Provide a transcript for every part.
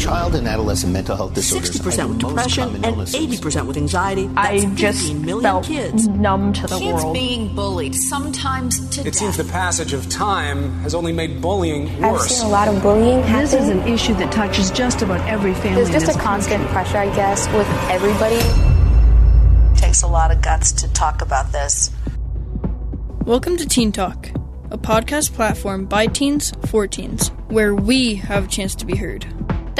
Child and adolescent mental health disorders 60% with depression and 80% with anxiety. That's I just 15 million felt kids. numb to the Kids world. being bullied, sometimes to It death. seems the passage of time has only made bullying worse. I've seen a lot of bullying happen. This is an issue that touches just about every family. There's just a constant pressure, I guess, with everybody. takes a lot of guts to talk about this. Welcome to Teen Talk, a podcast platform by teens for teens, where we have a chance to be heard.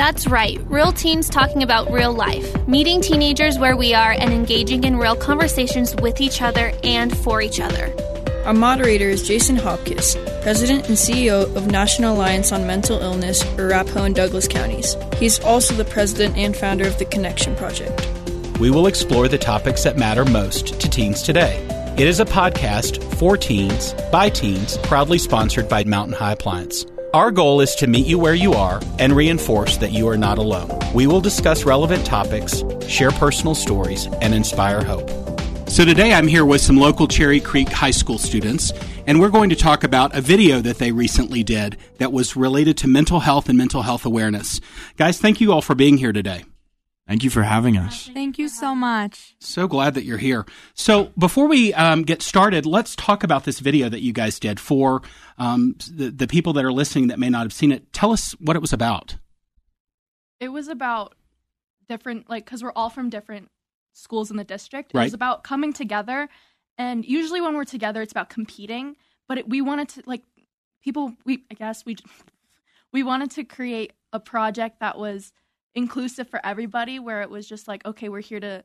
That's right, real teens talking about real life, meeting teenagers where we are, and engaging in real conversations with each other and for each other. Our moderator is Jason Hopcus, President and CEO of National Alliance on Mental Illness, Arapahoe and Douglas counties. He's also the president and founder of the Connection Project. We will explore the topics that matter most to teens today. It is a podcast for teens, by teens, proudly sponsored by Mountain High Appliance. Our goal is to meet you where you are and reinforce that you are not alone. We will discuss relevant topics, share personal stories, and inspire hope. So today I'm here with some local Cherry Creek High School students, and we're going to talk about a video that they recently did that was related to mental health and mental health awareness. Guys, thank you all for being here today. Thank you for having us. Thank you so much. So glad that you're here. So before we um, get started, let's talk about this video that you guys did for um, the, the people that are listening that may not have seen it. Tell us what it was about. It was about different, like, because we're all from different schools in the district. It Right. was about coming together. And usually when we're together, it's about competing. But it, we wanted to, like, people, we, I guess, we, we wanted to create a project that was inclusive for everybody, where it was just like, okay, we're here to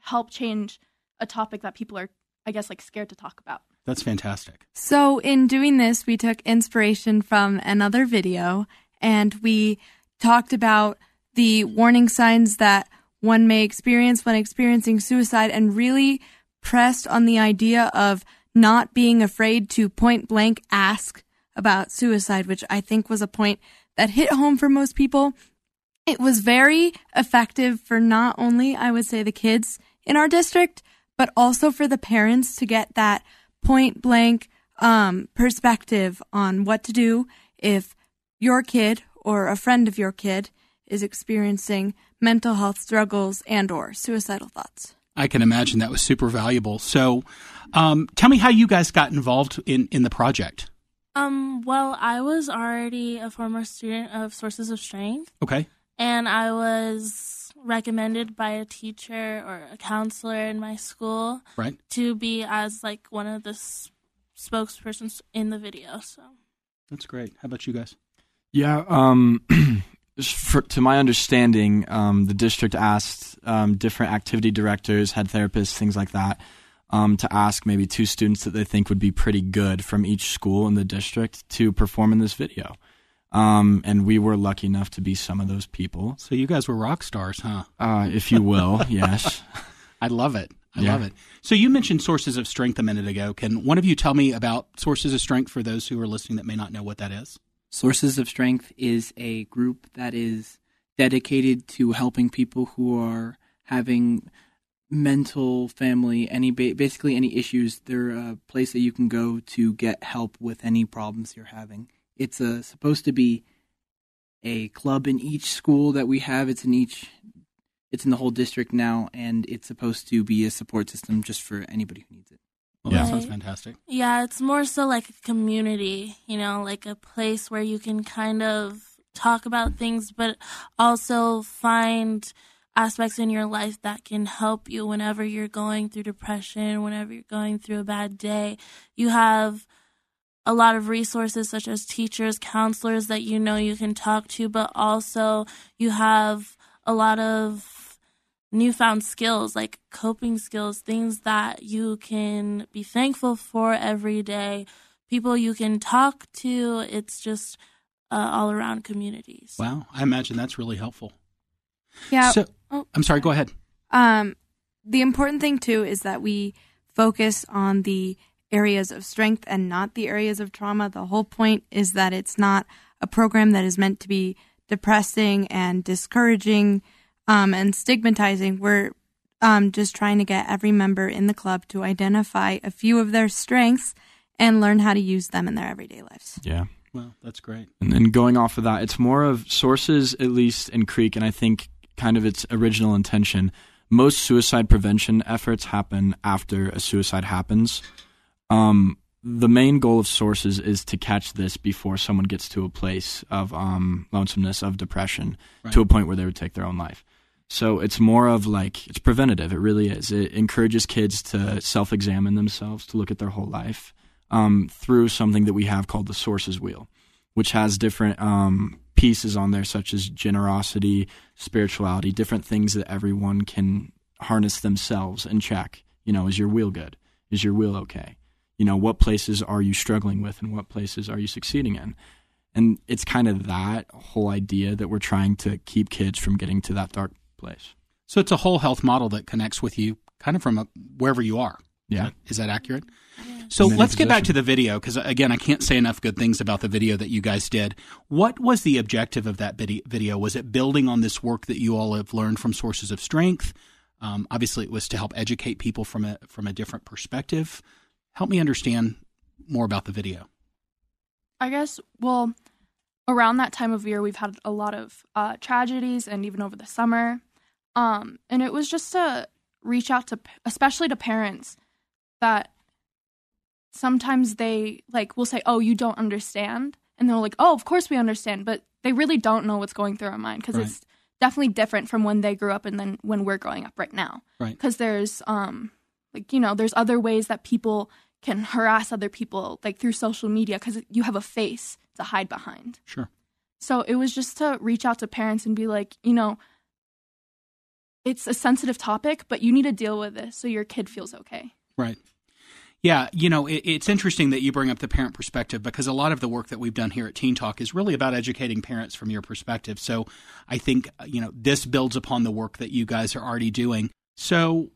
help change a topic that people are, I guess, like, scared to talk about. That's fantastic. So, in doing this, we took inspiration from another video and we talked about the warning signs that one may experience when experiencing suicide and really pressed on the idea of not being afraid to point blank ask about suicide, which I think was a point that hit home for most people. It was very effective for not only, I would say, the kids in our district, but also for the parents to get that point blank um, perspective on what to do if your kid or a friend of your kid is experiencing mental health struggles and or suicidal thoughts. I can imagine that was super valuable. So, um, tell me how you guys got involved in, in the project. Um, well, I was already a former student of Sources of Strength, Okay. And I was recommended by a teacher or a counselor in my school Right. to be as like one of the s- spokespersons in the video. So That's great. How about you guys? Yeah, um, for, to my understanding, um, the district asked um, different activity directors, head therapists, things like that, um, to ask maybe two students that they think would be pretty good from each school in the district to perform in this video. Um, and we were lucky enough to be some of those people. So you guys were rock stars, huh? Uh, if you will, yes. I love it. I Yeah. love it. So you mentioned sources of strength a minute ago. Can one of you tell me about sources of strength for those who are listening that may not know what that is? Sources of Strength is a group that is dedicated to helping people who are having mental, family, any basically any issues. They're a place that you can go to get help with any problems you're having. It's uh, supposed to be a club in each school that we have. It's in each. It's in the whole district now, and it's supposed to be a support system just for anybody who needs it. Well, Yeah. that sounds fantastic. yeah, it's more so like a community, you know, like a place where you can kind of talk about things, but also find aspects in your life that can help you whenever you're going through depression, whenever you're going through a bad day. You have a lot of resources such as teachers, counselors that you know you can talk to, but also you have a lot of newfound skills like coping skills, things that you can be thankful for every day, people you can talk to. It's just uh, all around communities. Wow. I imagine that's really helpful. Yeah. So, oh, I'm sorry, go ahead. Um, the important thing too is that we focus on the areas of strength and not the areas of trauma. The whole point is that it's not a program that is meant to be depressing and discouraging um, and stigmatizing. We're um, just trying to get every member in the club to identify a few of their strengths and learn how to use them in their everyday lives. Yeah. Well, that's great. And then going off of that, it's more of sources, at least in Creek, and I think kind of its original intention. Most suicide prevention efforts happen after a suicide happens. Um, the main goal of sources is to catch this before someone gets to a place of um, lonesomeness, of depression, right. to a point where they would take their own life. So it's more of like it's preventative. It really is. It encourages kids to self-examine themselves, to look at their whole life um, through something that we have called the sources wheel, which has different um, pieces on there, such as generosity, spirituality, different things that everyone can harness themselves and check. You know, is your wheel good? Is your wheel okay? You know, what places are you struggling with, and what places are you succeeding in? And it's kind of that whole idea that we're trying to keep kids from getting to that dark place. So it's a whole health model that connects with you kind of from a, wherever you are. Yeah. Is that accurate? So let's get back to the video because again, I can't say enough good things about the video that you guys did. What was the objective of that video? Was it building on this work that you all have learned from sources of strength? Um, obviously, it was to help educate people from a from a different perspective. Help me understand more about the video. I guess well, around that time of year, we've had a lot of uh, tragedies, and even over the summer, um, and it was just to reach out to, especially to parents, that sometimes they like will say, "Oh, you don't understand," and they're like, "Oh, of course we understand," but they really don't know what's going through our mind because right. it's definitely different from when they grew up and then when we're growing up right now. Right. Because there's um like you know there's other ways that people can harass other people like through social media because you have a face to hide behind. Sure. So it was just to reach out to parents and be like, you know, it's a sensitive topic, but you need to deal with this so your kid feels okay. Right. Yeah, you know, it, it's interesting that you bring up the parent perspective because a lot of the work that we've done here at Teen Talk is really about educating parents from your perspective. So I think, uh, you know, this builds upon the work that you guys are already doing. So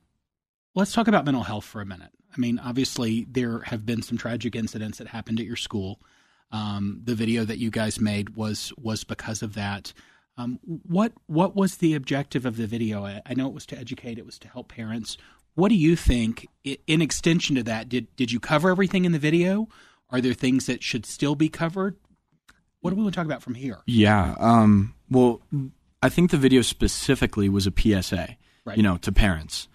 let's talk about mental health for a minute. I mean, obviously, there have been some tragic incidents that happened at your school. Um, the video that you guys made was was because of that. Um, what what was the objective of the video? I, I, know it was to educate. It was to help parents. What do you think? In extension to that, did did you cover everything in the video? Are there things that should still be covered? What do we want to talk about from here? Yeah. Um, well, I think the video specifically was a PSA. Right. You know, to parents.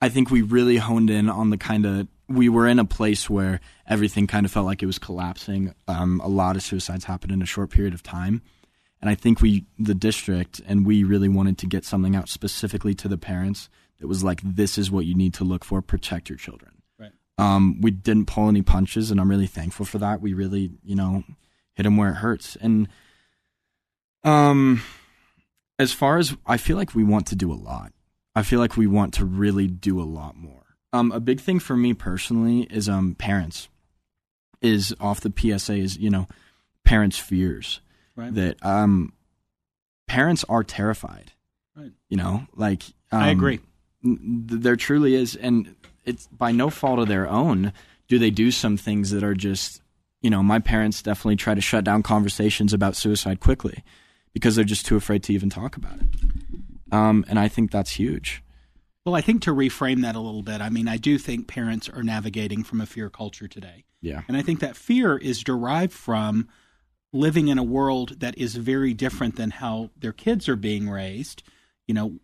I think we really honed in on the kind of we were in a place where everything kind of felt like it was collapsing. Um, a lot of suicides happened in a short period of time. And I think we, the district, and we really wanted to get something out specifically to the parents that was like, this is what you need to look for, protect your children. Right. Um, we didn't pull any punches, and I'm really thankful for that. We really, you know, hit them where it hurts. And um, as far as I feel like we want to do a lot, I feel like we want to really do a lot more. Um, a big thing for me personally is um parents is off the PSA is you know parents' fears right. that um parents are terrified. Right. You know, like um, I agree. There truly is, and it's by no fault of their own. Do they do some things that are just you know my parents definitely try to shut down conversations about suicide quickly because they're just too afraid to even talk about it. Um, and I think that's huge. Well, I think to reframe that a little bit, I mean, I do think parents are navigating from a fear culture today. Yeah. And I think that fear is derived from living in a world that is very different than how their kids are being raised. You know,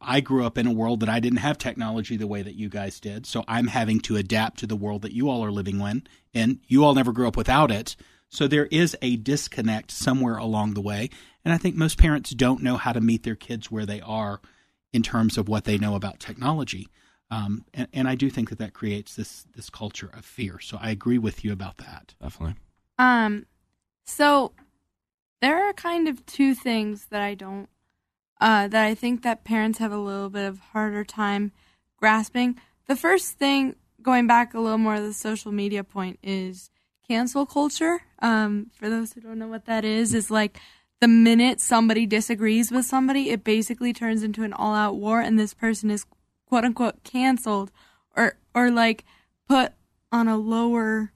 I grew up in a world that I didn't have technology the way that you guys did. So I'm having to adapt to the world that you all are living in. And you all never grew up without it. So there is a disconnect somewhere along the way. And I think most parents don't know how to meet their kids where they are in terms of what they know about technology. Um, and, and, I do think that that creates this this culture of fear. So I agree with you about that. Definitely. Um, so there are kind of two things that I don't uh, that I think that parents have a little bit of harder time grasping. The first thing, going back a little more to the social media point, is cancel culture. Um, for those who don't know what that is, is like the minute somebody disagrees with somebody, it basically turns into an all out war and this person is quote unquote canceled or or like put on a lower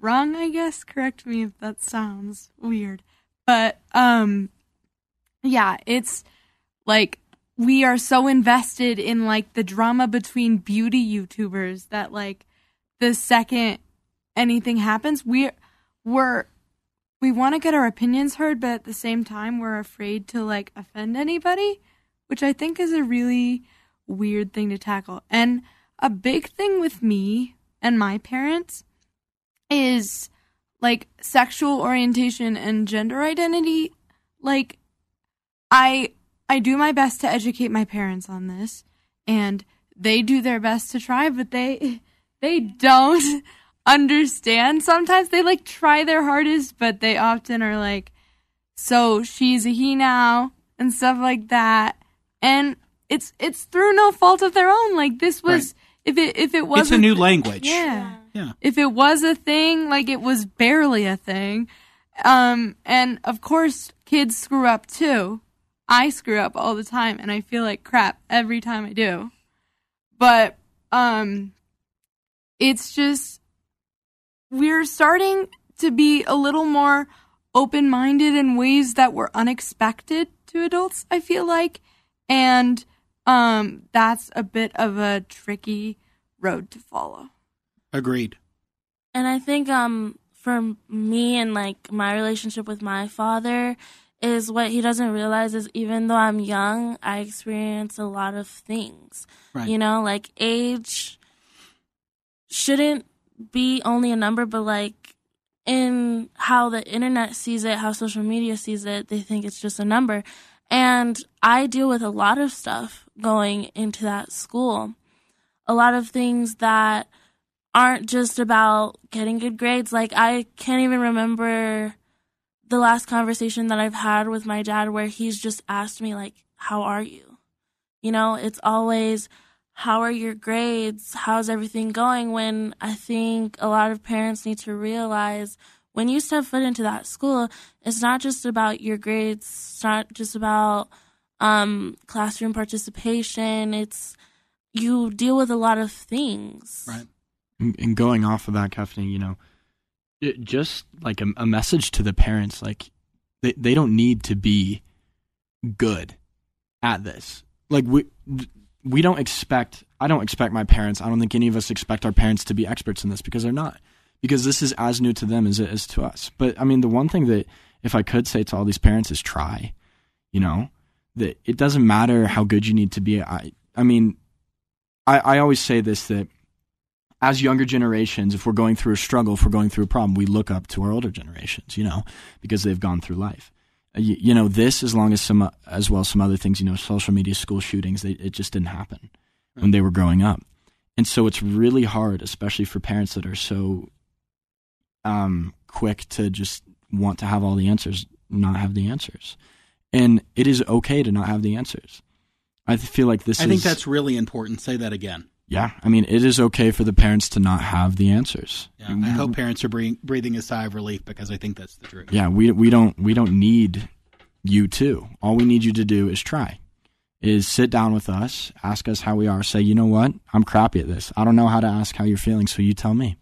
rung, I guess. Correct me if that sounds weird. But um yeah, it's like we are so invested in like the drama between beauty YouTubers that like the second anything happens, we're we're we want to get our opinions heard, but at the same time, we're afraid to like offend anybody, which I think is a really weird thing to tackle. And a big thing with me and my parents is like sexual orientation and gender identity. Like, I I do my best to educate my parents on this, and they do their best to try, but they they don't understand. Sometimes they like try their hardest, but they often are like, so she's a he now and stuff like that. And it's it's through no fault of their own. Like this was right. if it if it was It's a new language. Yeah. Yeah. If it was a thing, like it was barely a thing. Um and of course kids screw up too. I screw up all the time and I feel like crap every time I do. But um it's just we're starting to be a little more open minded in ways that were unexpected to adults, I feel like. And um, that's a bit of a tricky road to follow. Agreed. And I think um, for me and like my relationship with my father is what he doesn't realize is even though I'm young, I experience a lot of things. Right. You know, like age shouldn't be only a number, but like in how the internet sees it, how social media sees it, they think it's just a number. And I deal with a lot of stuff going into that school. A lot of things that aren't just about getting good grades. Like, I can't even remember the last conversation that I've had with my dad where he's just asked me, like, how are you? You know, it's always, how are your grades? How's everything going? When I think a lot of parents need to realize when you step foot into that school, it's not just about your grades, it's not just about um, classroom participation. It's you deal with a lot of things. Right. And going off of that, Kathleen, you know, it, just like a, a message to the parents, like they they don't need to be good at this. Like we we don't expect I don't expect my parents, I don't think any of us expect our parents to be experts in this because they're not. Because this is as new to them as it is to us. But I mean the one thing that if I could say to all these parents is try. You know? That it doesn't matter how good you need to be. I I mean I, I always say this that as younger generations, if we're going through a struggle, if we're going through a problem, we look up to our older generations, you know, because they've gone through life you, you, know this as long as some as well as some other things you know social media school shootings they, it just didn't happen when they were growing up. And so it's really hard especially for parents that are so um, quick to just want to have all the answers not have the answers. And it is okay to not have the answers. I feel like this i is, think that's really important. Say that again yeah i mean it is okay for the parents to not have the answers. Yeah, i hope parents are breathing, breathing a sigh of relief because i think that's the truth. Yeah we, we don't we don't need you too all we need you to do is try. Is sit down with us ask us how we are say you know what? I'm crappy at this. I don't know how to ask how you're feeling so you tell me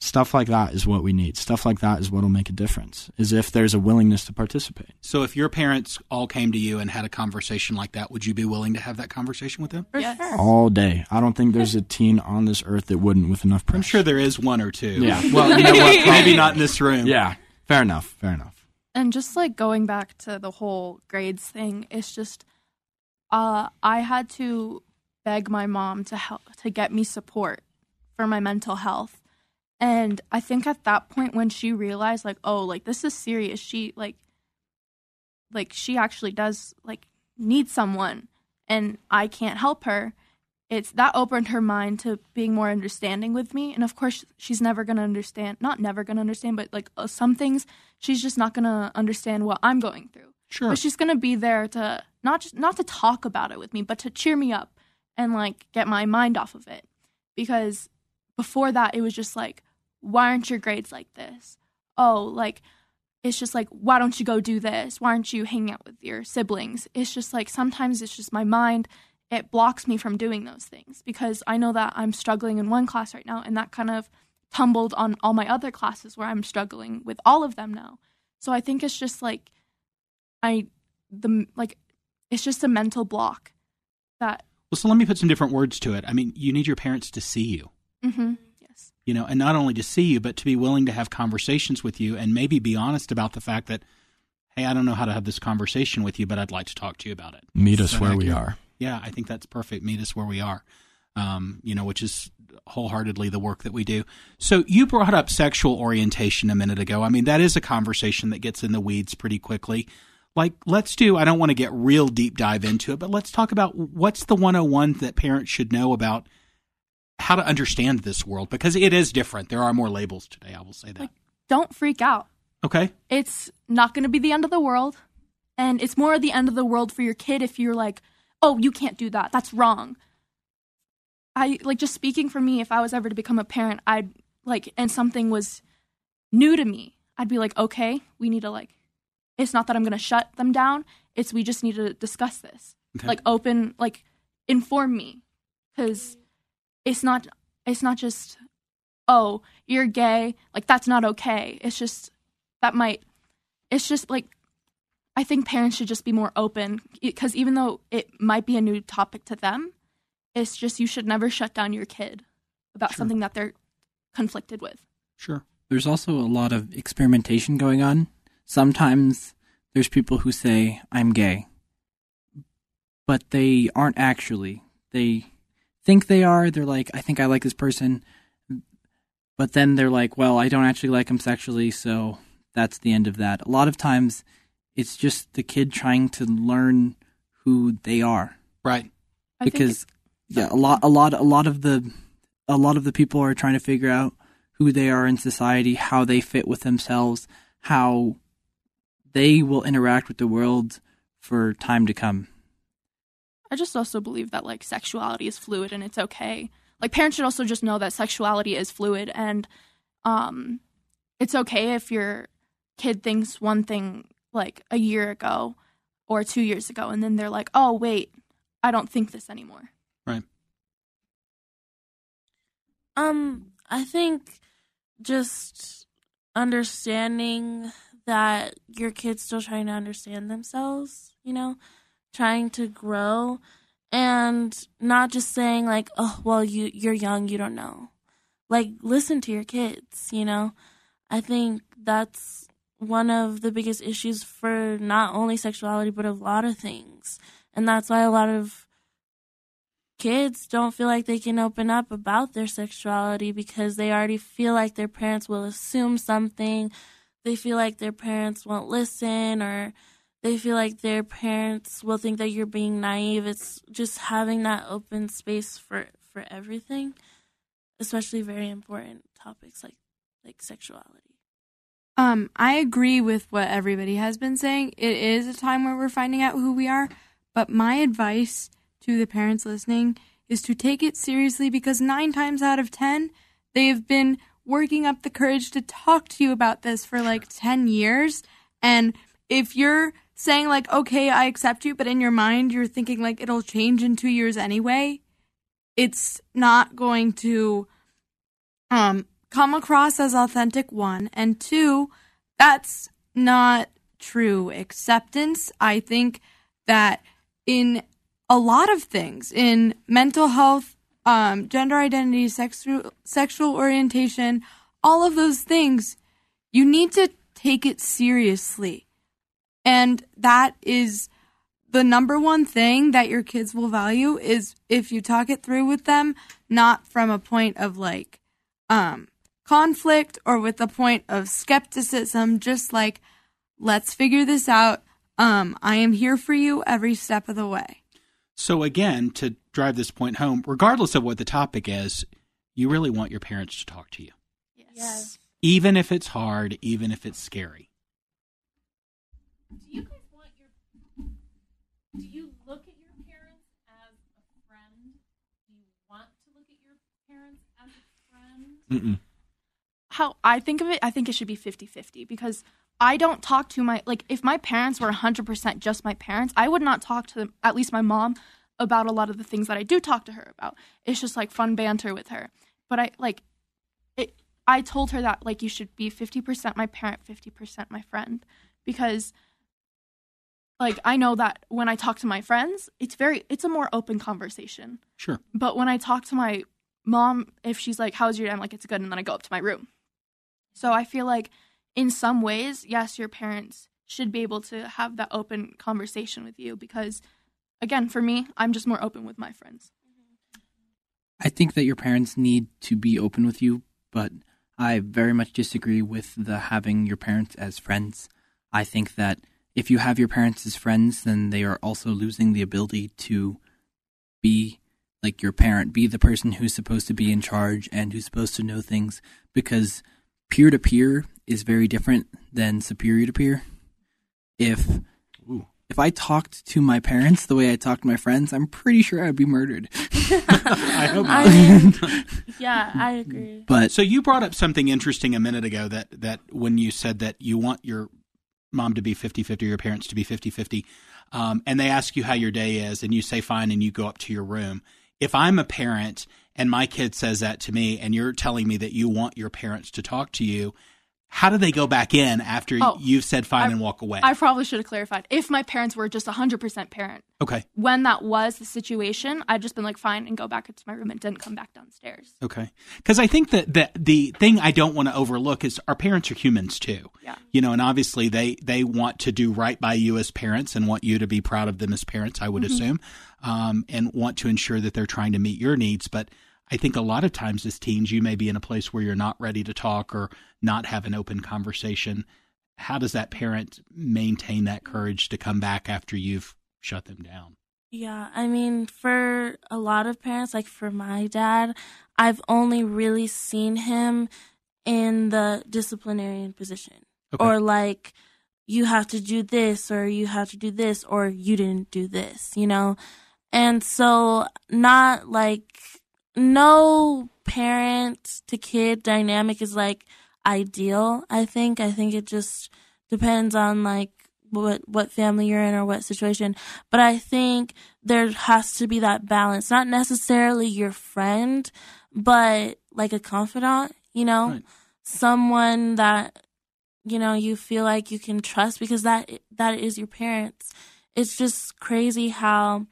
stuff like that is what we need. Stuff like that is what will make a difference is if there's a willingness to participate. So if your parents all came to you and had a conversation like that would you be willing to have that conversation with them? Yes. all day. I don't think there's a teen on this earth that wouldn't with enough pressure. i'm sure there is one or two. Yeah. Well you know what? Maybe not in this room. Yeah. Fair enough. Fair enough. And just like going back to the whole grades thing it's just uh i had to beg my mom to help to get me support for my mental health and i think at that point when she realized like oh like this is serious she like like she actually does like need someone and i can't help her it's that opened her mind to being more understanding with me. And of course she's never going to understand not never going to understand but like uh, some things she's just not going to understand what i'm going through. Sure. But she's going to be there to not just not to talk about it with me but to cheer me up and like get my mind off of it. Because before that it was just like why aren't your grades like this oh like it's just like why don't you go do this why aren't you hanging out with your siblings it's just like sometimes it's just my mind it blocks me from doing those things because I know that I'm struggling in one class right now, and that kind of tumbled on all my other classes where I'm struggling with all of them now. So I think it's just like I the like it's just a mental block that. Well, so let me put some different words to it. I mean, you need your parents to see you. Mm-hmm. You know, and not only to see you, but to be willing to have conversations with you and maybe be honest about the fact that, hey, I don't know how to have this conversation with you, but I'd like to talk to you about it. Meet us So where I we can- are. Yeah, I think that's perfect. Meet us where we are. Um, you know, which is wholeheartedly the work that we do. So you brought up sexual orientation a minute ago. I mean, that is a conversation that gets in the weeds pretty quickly. Like, let's do, I don't want to get real deep dive into it, but let's talk about what's the 101 that parents should know about how to understand this world because it is different. There are more labels today, I will say that. Don't freak out. okay. It's not going to be the end of the world. And it's more the end of the world for your kid if you're like, oh, you can't do that. That's wrong. I like just speaking for me, if I was ever to become a parent, I'd like, and something was new to me, I'd be like, okay, we need to like, it's not that I'm going to shut them down. It's we just need to discuss this. Okay. Like, open, like, inform me. Because it's not, it's not just, oh, you're gay. Like, that's not okay. It's just, that might, it's just like, I think parents should just be more open because even though it might be a new topic to them, it's just you should never shut down your kid about Sure. something that they're conflicted with. Sure. There's also a lot of experimentation going on. Sometimes there's people who say, I'm gay, but they aren't actually. They think they are. They're like, I think I like this person. But then they're like, well, I don't actually like him sexually, so that's the end of that. A lot of times it's just the kid trying to learn who they are. Right. I because yeah, a lot a lot a lot of the a lot of the people are trying to figure out who they are in society, how they fit with themselves, how they will interact with the world for time to come. I just also believe that like sexuality is fluid and it's okay. Like parents should also just know that sexuality is fluid and um it's okay if your kid thinks one thing like a year ago or 2 years ago and then they're like, "Oh, wait, I don't think this anymore." Right. Um, I think just understanding that your kid's still trying to understand themselves, you know, trying to grow and not just saying like, "Oh, well, you you're young, you don't know." Like listen to your kids, you know. I think that's one of the biggest issues for not only sexuality but a lot of things. And that's why a lot of kids don't feel like they can open up about their sexuality because they already feel like their parents will assume something. They feel like their parents won't listen or they feel like their parents will think that you're being naive. It's just having that open space for for everything, especially very important topics like like sexuality. Um, I agree with what everybody has been saying. It is a time where we're finding out who we are, but my advice to the parents listening is to take it seriously because nine times out of ten, they've been working up the courage to talk to you about this for like 10 years. And if you're saying, like, okay, I accept you, but in your mind, you're thinking, like, it'll change in two years anyway, it's not going to um, come across as authentic, one. And two, that's not true acceptance. I think that in a lot of things, in mental health, um, gender identity, sexual sexual orientation, all of those things, you need to take it seriously. And that is the number one thing that your kids will value is if you talk it through with them, not from a point of like um conflict or with a point of skepticism, just like let's figure this out. Um, I am here for you every step of the way. So again, to drive this point home, regardless of what the topic is, you really want your parents to talk to you. Yes. Even if it's hard, even if it's scary. Do you guys want your? Do you look at your parents as a friend? Do you want to look at your parents as a friend? Mm-mm. How I think of it, I think it should be 50-50 because I don't talk to my like if my parents were 100% just my parents, I would not talk to them, at least my mom about a lot of the things that I do talk to her about. It's just like fun banter with her. But I like it I told her that like you should be 50% my parent, 50% my friend because like I know that when I talk to my friends, it's very it's a more open conversation. Sure. But when I talk to my mom, if she's like, "How's your day?" I'm like, "It's good," and then I go up to my room. So I feel like, in some ways, yes, your parents should be able to have that open conversation with you because, again, for me, I'm just more open with my friends. I think that your parents need to be open with you, but I very much disagree with the having your parents as friends. I think that if you have your parents as friends, then they are also losing the ability to be like your parent, be the person who's supposed to be in charge and who's supposed to know things because peer to peer is very different than superior to peer. If Ooh. if I talked to my parents the way I talk to my friends, I'm pretty sure I'd be murdered. I hope I yeah, I agree. But so you brought up something interesting a minute ago that that when you said that you want your mom to be 50-50 your parents to be 50-50 um, and they ask you how your day is and you say fine and you go up to your room. If i'm a parent and my kid says that to me and you're telling me that you want your parents to talk to you how do they go back in after oh, you've said fine I, and walk away? I probably should have clarified. If my parents were just 100% parent. Okay. When that was the situation, I'd just been like, fine, and go back into my room and didn't come back downstairs. Okay. Because I think that the, the thing I don't want to overlook is our parents are humans too. Yeah. You know, and obviously they, they want to do right by you as parents and want you to be proud of them as parents, I would mm-hmm. assume, um, and want to ensure that they're trying to meet your needs. But I think a lot of times as teens, you may be in a place where you're not ready to talk or not have an open conversation. How does that parent maintain that courage to come back after you've shut them down? Yeah, I mean, for a lot of parents, like for my dad, I've only really seen him in the disciplinarian position. Okay. Or like, you have to do this, or you have to do this, or you didn't do this, you know? And so, not like no parent to kid dynamic is like ideal. I think. I think it just depends on like what what family you're in or what situation. But I think there has to be that balance. Not necessarily your friend, but like a confidant. You know, right. someone that you know you feel like you can trust because that that is your parents. It's just crazy how.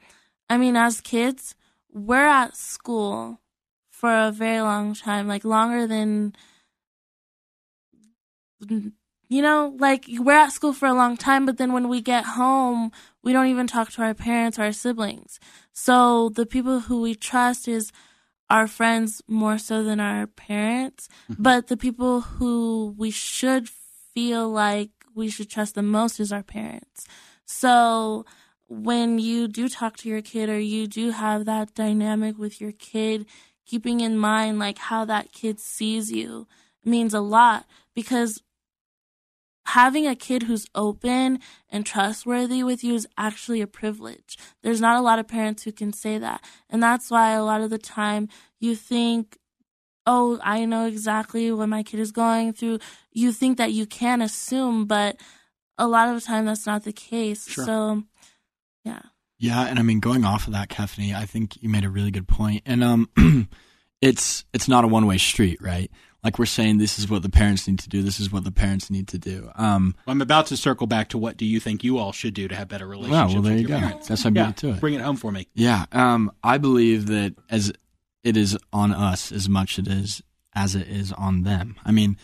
I mean, as kids, we're at school for a very long time, like longer than you know, like we're at school for a long time, but then when we get home, we don't even talk to our parents or our siblings. So the people who we trust is our friends more so than our parents, mm-hmm. but the people who we should feel like we should trust the most is our parents. So when you do talk to your kid or you do have that dynamic with your kid, keeping in mind like how that kid sees you means a lot because having a kid who's open and trustworthy with you is actually a privilege. There's not a lot of parents who can say that. And that's why a lot of the time you think, oh, I know exactly what my kid is going through. You think that you can assume, but a lot of the time that's not the case. Sure. So, yeah. Yeah, and I mean, going off of that, Kefni, I think you made a really good point, and um, it's it's not a one way street, right? Like we're saying, this is what the parents need to do. This is what the parents need to do. Um, well, I'm about to circle back to what do you think you all should do to have better relationships? Well, well there you go. Parents. That's how I yeah, to it. Bring it home for me. Yeah, um, I believe that as it is on us as much it is as it is on them. I mean,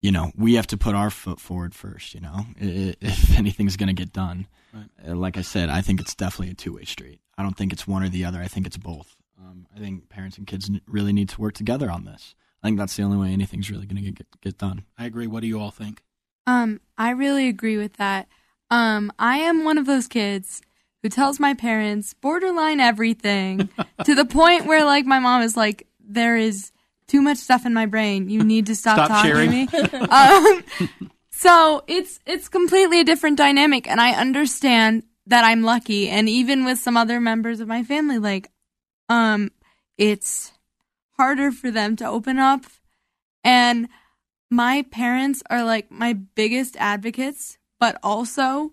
you know, we have to put our foot forward first. You know, if anything's going to get done. Right. Uh, like I said, I think it's definitely a two way street. I don't think it's one or the other. I think it's both. Um, I think parents and kids really need to work together on this. I think that's the only way anything's really going to get get done. I agree. What do you all think? Um, I really agree with that. Um, I am one of those kids who tells my parents borderline everything to the point where like my mom is like, there is too much stuff in my brain. You need to stop, stop talking sharing. to me. um, so it's it's completely a different dynamic, and I understand that I'm lucky. And even with some other members of my family, like, um, it's harder for them to open up. And my parents are like my biggest advocates, but also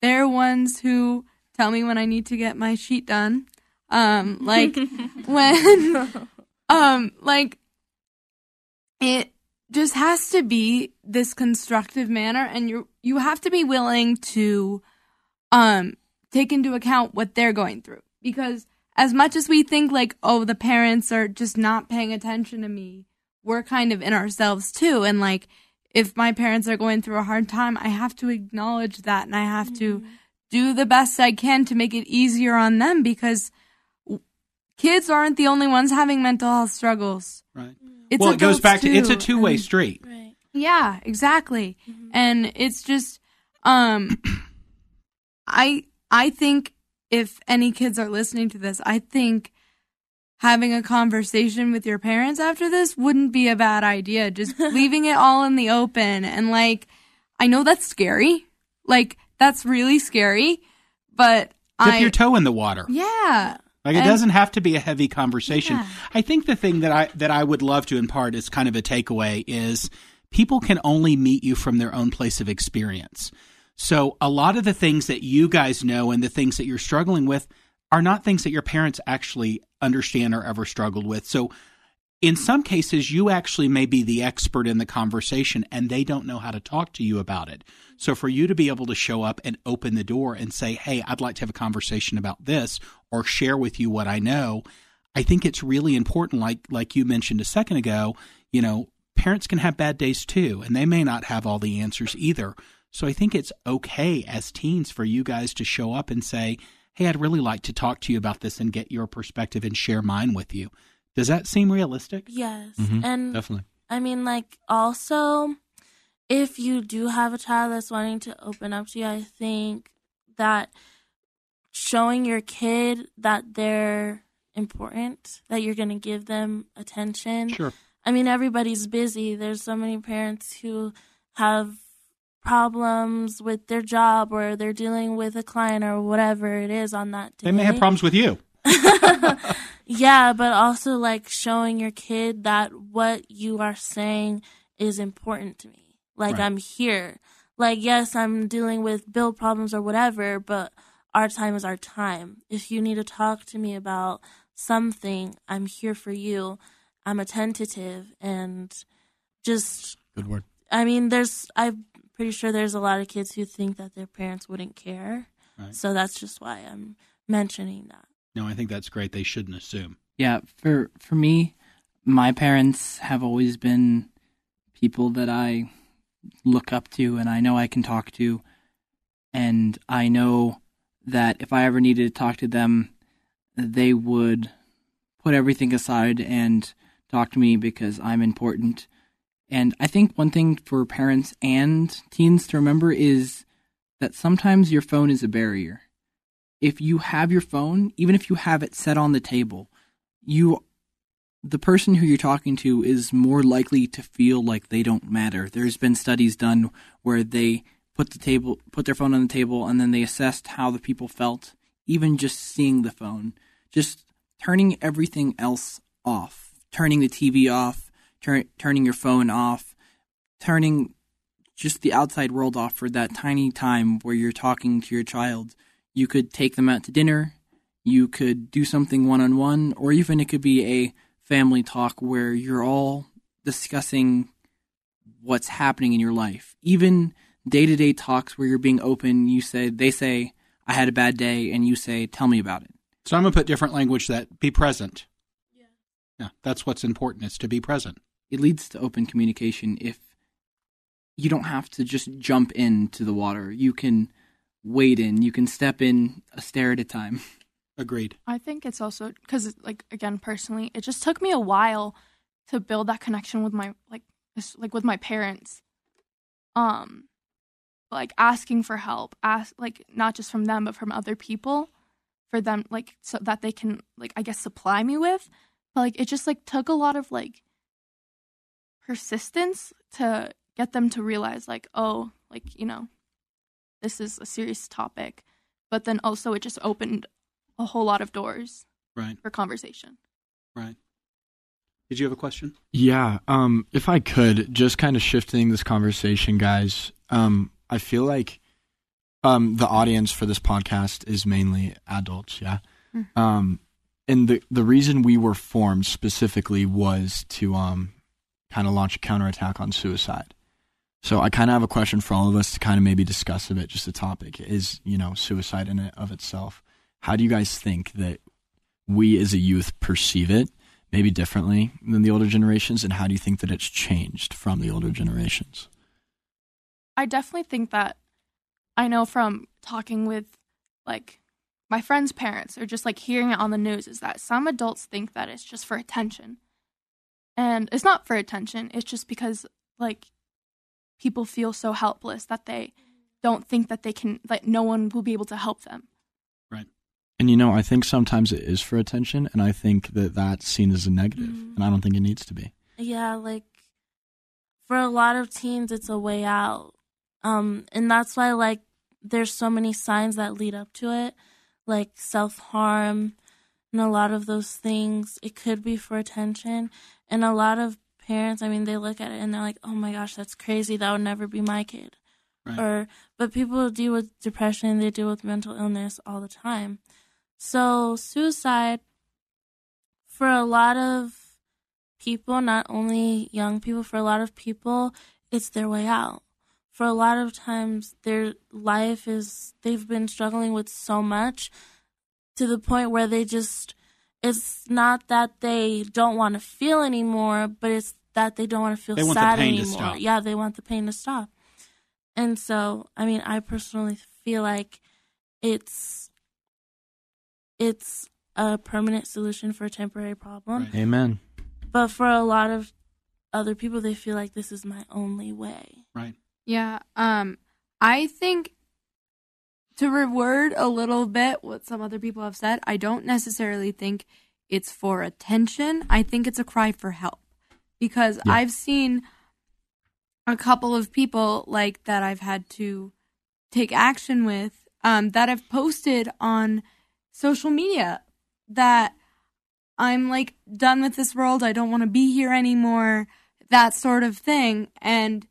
they're ones who tell me when I need to get my sheet done. Um, like when, um, like it just has to be this constructive manner and you you have to be willing to um take into account what they're going through because as much as we think like, oh, the parents are just not paying attention to me, we're kind of in ourselves too. And like, if my parents are going through a hard time, I have to acknowledge that and I have mm-hmm. to do the best I can to make it easier on them because kids aren't the only ones having mental health struggles. Right. It's well, it goes back to it's a two way street. Right. Yeah, exactly. Mm-hmm. And it's just, um, I I think if any kids are listening to this, I think having a conversation with your parents after this wouldn't be a bad idea. Just leaving it all in the open and like, I know that's scary. Like that's really scary, but dip I, your toe in the water. Yeah. Like it and, doesn't have to be a heavy conversation. Yeah. I think the thing that I that I would love to impart as kind of a takeaway is people can only meet you from their own place of experience. So a lot of the things that you guys know and the things that you're struggling with are not things that your parents actually understand or ever struggled with. So in some cases, you actually may be the expert in the conversation and they don't know how to talk to you about it. So for you to be able to show up and open the door and say, Hey, I'd like to have a conversation about this or share with you what I know. I think it's really important. Like, like you mentioned a second ago, you know, parents can have bad days too, and they may not have all the answers either. So I think it's okay as teens for you guys to show up and say, Hey, I'd really like to talk to you about this and get your perspective and share mine with you does that seem realistic? Yes. Mm-hmm. And definitely. I mean, like, also, if you do have a child that's wanting to open up to you, I think that showing your kid that they're important, that you're going to give them attention. Sure. I mean, everybody's busy. There's so many parents who have problems with their job or they're dealing with a client or whatever it is on that day. They may have problems with you. yeah, but also like showing your kid that what you are saying is important to me. Like right. I'm here. Like yes, I'm dealing with bill problems or whatever, but our time is our time. If you need to talk to me about something, I'm here for you. I'm attentive and just good word. I mean, there's I'm pretty sure there's a lot of kids who think that their parents wouldn't care. Right. So that's just why I'm mentioning that. No, I think that's great. They shouldn't assume. Yeah, for for me, my parents have always been people that I look up to and I know I can talk to and I know that if I ever needed to talk to them, they would put everything aside and talk to me because I'm important. And I think one thing for parents and teens to remember is that sometimes your phone is a barrier if you have your phone, even if you have it set on the table, you the person who you're talking to is more likely to feel like they don't matter. There's been studies done where they put the table put their phone on the table and then they assessed how the people felt even just seeing the phone, just turning everything else off, turning the TV off, tur- turning your phone off, turning just the outside world off for that tiny time where you're talking to your child you could take them out to dinner. You could do something one on one, or even it could be a family talk where you're all discussing what's happening in your life. Even day to day talks where you're being open, you say, they say, I had a bad day, and you say, tell me about it. So I'm going to put different language that be present. Yeah. Yeah, that's what's important is to be present. It leads to open communication if you don't have to just jump into the water. You can wade in. You can step in a stair at a time. Agreed. I think it's also because, like, again, personally, it just took me a while to build that connection with my like, like with my parents. Um, like asking for help, ask like not just from them but from other people, for them like so that they can like I guess supply me with. But like it just like took a lot of like persistence to get them to realize like oh like you know this is a serious topic, but then also it just opened a whole lot of doors right for conversation. Right. Did you have a question? Yeah. Um, if I could, just kind of shifting this conversation, guys. Um, I feel like um, the audience for this podcast is mainly adults. Yeah. Mm-hmm. Um, and the the reason we were formed specifically was to um, kind of launch a counterattack on suicide. So I kind of have a question for all of us to kind of maybe discuss a bit. Just the topic is, you know, suicide in it of itself. How do you guys think that we as a youth perceive it maybe differently than the older generations, and how do you think that it's changed from the older generations? I definitely think that I know from talking with like my friends' parents or just like hearing it on the news is that some adults think that it's just for attention. And it's not for attention, it's just because like people feel so helpless that they don't think that they can like no one will be able to help them. Right. And you know, I think sometimes it is for attention and I think that that's seen as a negative, Mhm. and I don't think it needs to be. Yeah, like for a lot of teens it's a way out. Um and that's why like there's so many signs that lead up to it, like self-harm and a lot of those things. It could be for attention and a lot of parents, I mean, they look at it and they're like, "Oh my gosh, that's crazy. That would never be my kid." Right. Or but people deal with depression, they deal with mental illness all the time. So, suicide for a lot of people, not only young people, for a lot of people, it's their way out. For a lot of times, their life is, they've been struggling with so much to the point where they just, it's not that they don't want to feel anymore, but it's that they don't want to feel They want the sad pain to anymore. stop. Yeah, they want the pain to stop. And so, I mean, I personally feel like it's it's a permanent solution for a temporary problem. Amen. But for a lot of other people, they feel like this is my only way. Right. Yeah. Um, I think to reword a little bit what some other people have said, I don't necessarily think it's for attention. I think it's a cry for help because Yeah. I've seen a couple of people like that I've had to take action with um, that have posted on social media that I'm like done with this world. I don't want to be here anymore. That sort of thing. And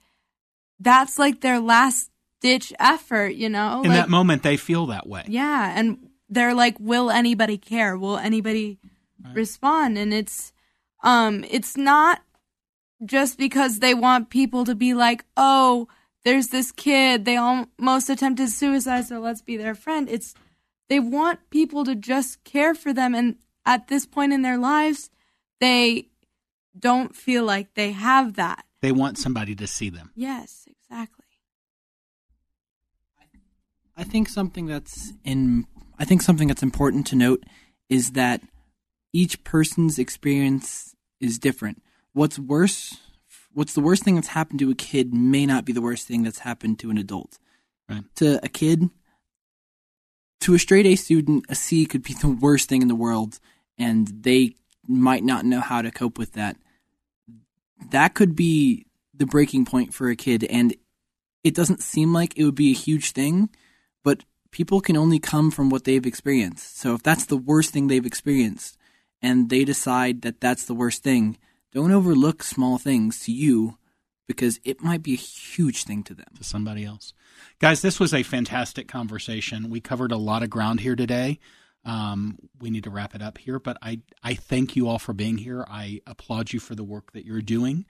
that's like their last ditch effort, you know? In like, that moment, they feel that way. yeah. And they're like, will anybody care? Will anybody respond? And it's, um, it's not just because they want people to be like, oh, there's this kid, they almost attempted suicide, so let's be their friend. It's, they want people to just care for them. And at this point in their lives, they don't feel like they have that. They want somebody to see them. Yes, exactly. I think something that's in I think something that's important to note is that each person's experience is different. What's worse what's the worst thing that's happened to a kid may not be the worst thing that's happened to an adult. Right. To a kid to a straight A student, a C could be the worst thing in the world and they might not know how to cope with that. That could be the breaking point for a kid and it doesn't seem like it would be a huge thing, but people can only come from what they've experienced. So if that's the worst thing they've experienced and they decide that that's the worst thing, don't overlook small things to you because it might be a huge thing to them. To somebody else. Guys, this was a fantastic conversation. We covered a lot of ground here today. Um, we need to wrap it up here, but I, I thank you all for being here. I applaud you for the work that you're doing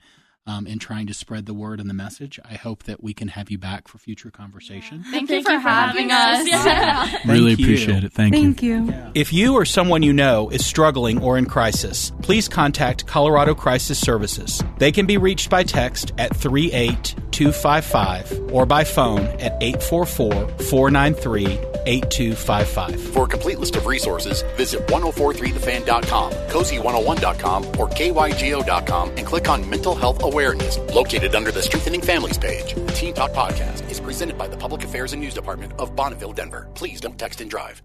um, in trying to spread the word and the message. I hope that we can have you back for future conversation. Thank, you for having us. Yeah. really Thank you. appreciate it. Thank, you. Thank you. If you or someone you know is struggling or in crisis, please contact Colorado Crisis Services. They can be reached by text at 38255 or by phone at 844 493 8255. For a complete list of resources, visit 1043thefan.com, kosi101.com, or kygo.com and click on Mental Health Awareness, located under the Strengthening Families page. The Teen Talk Podcast is presented by the Public Affairs and News Department of Bonneville, Denver. Please don't text and drive.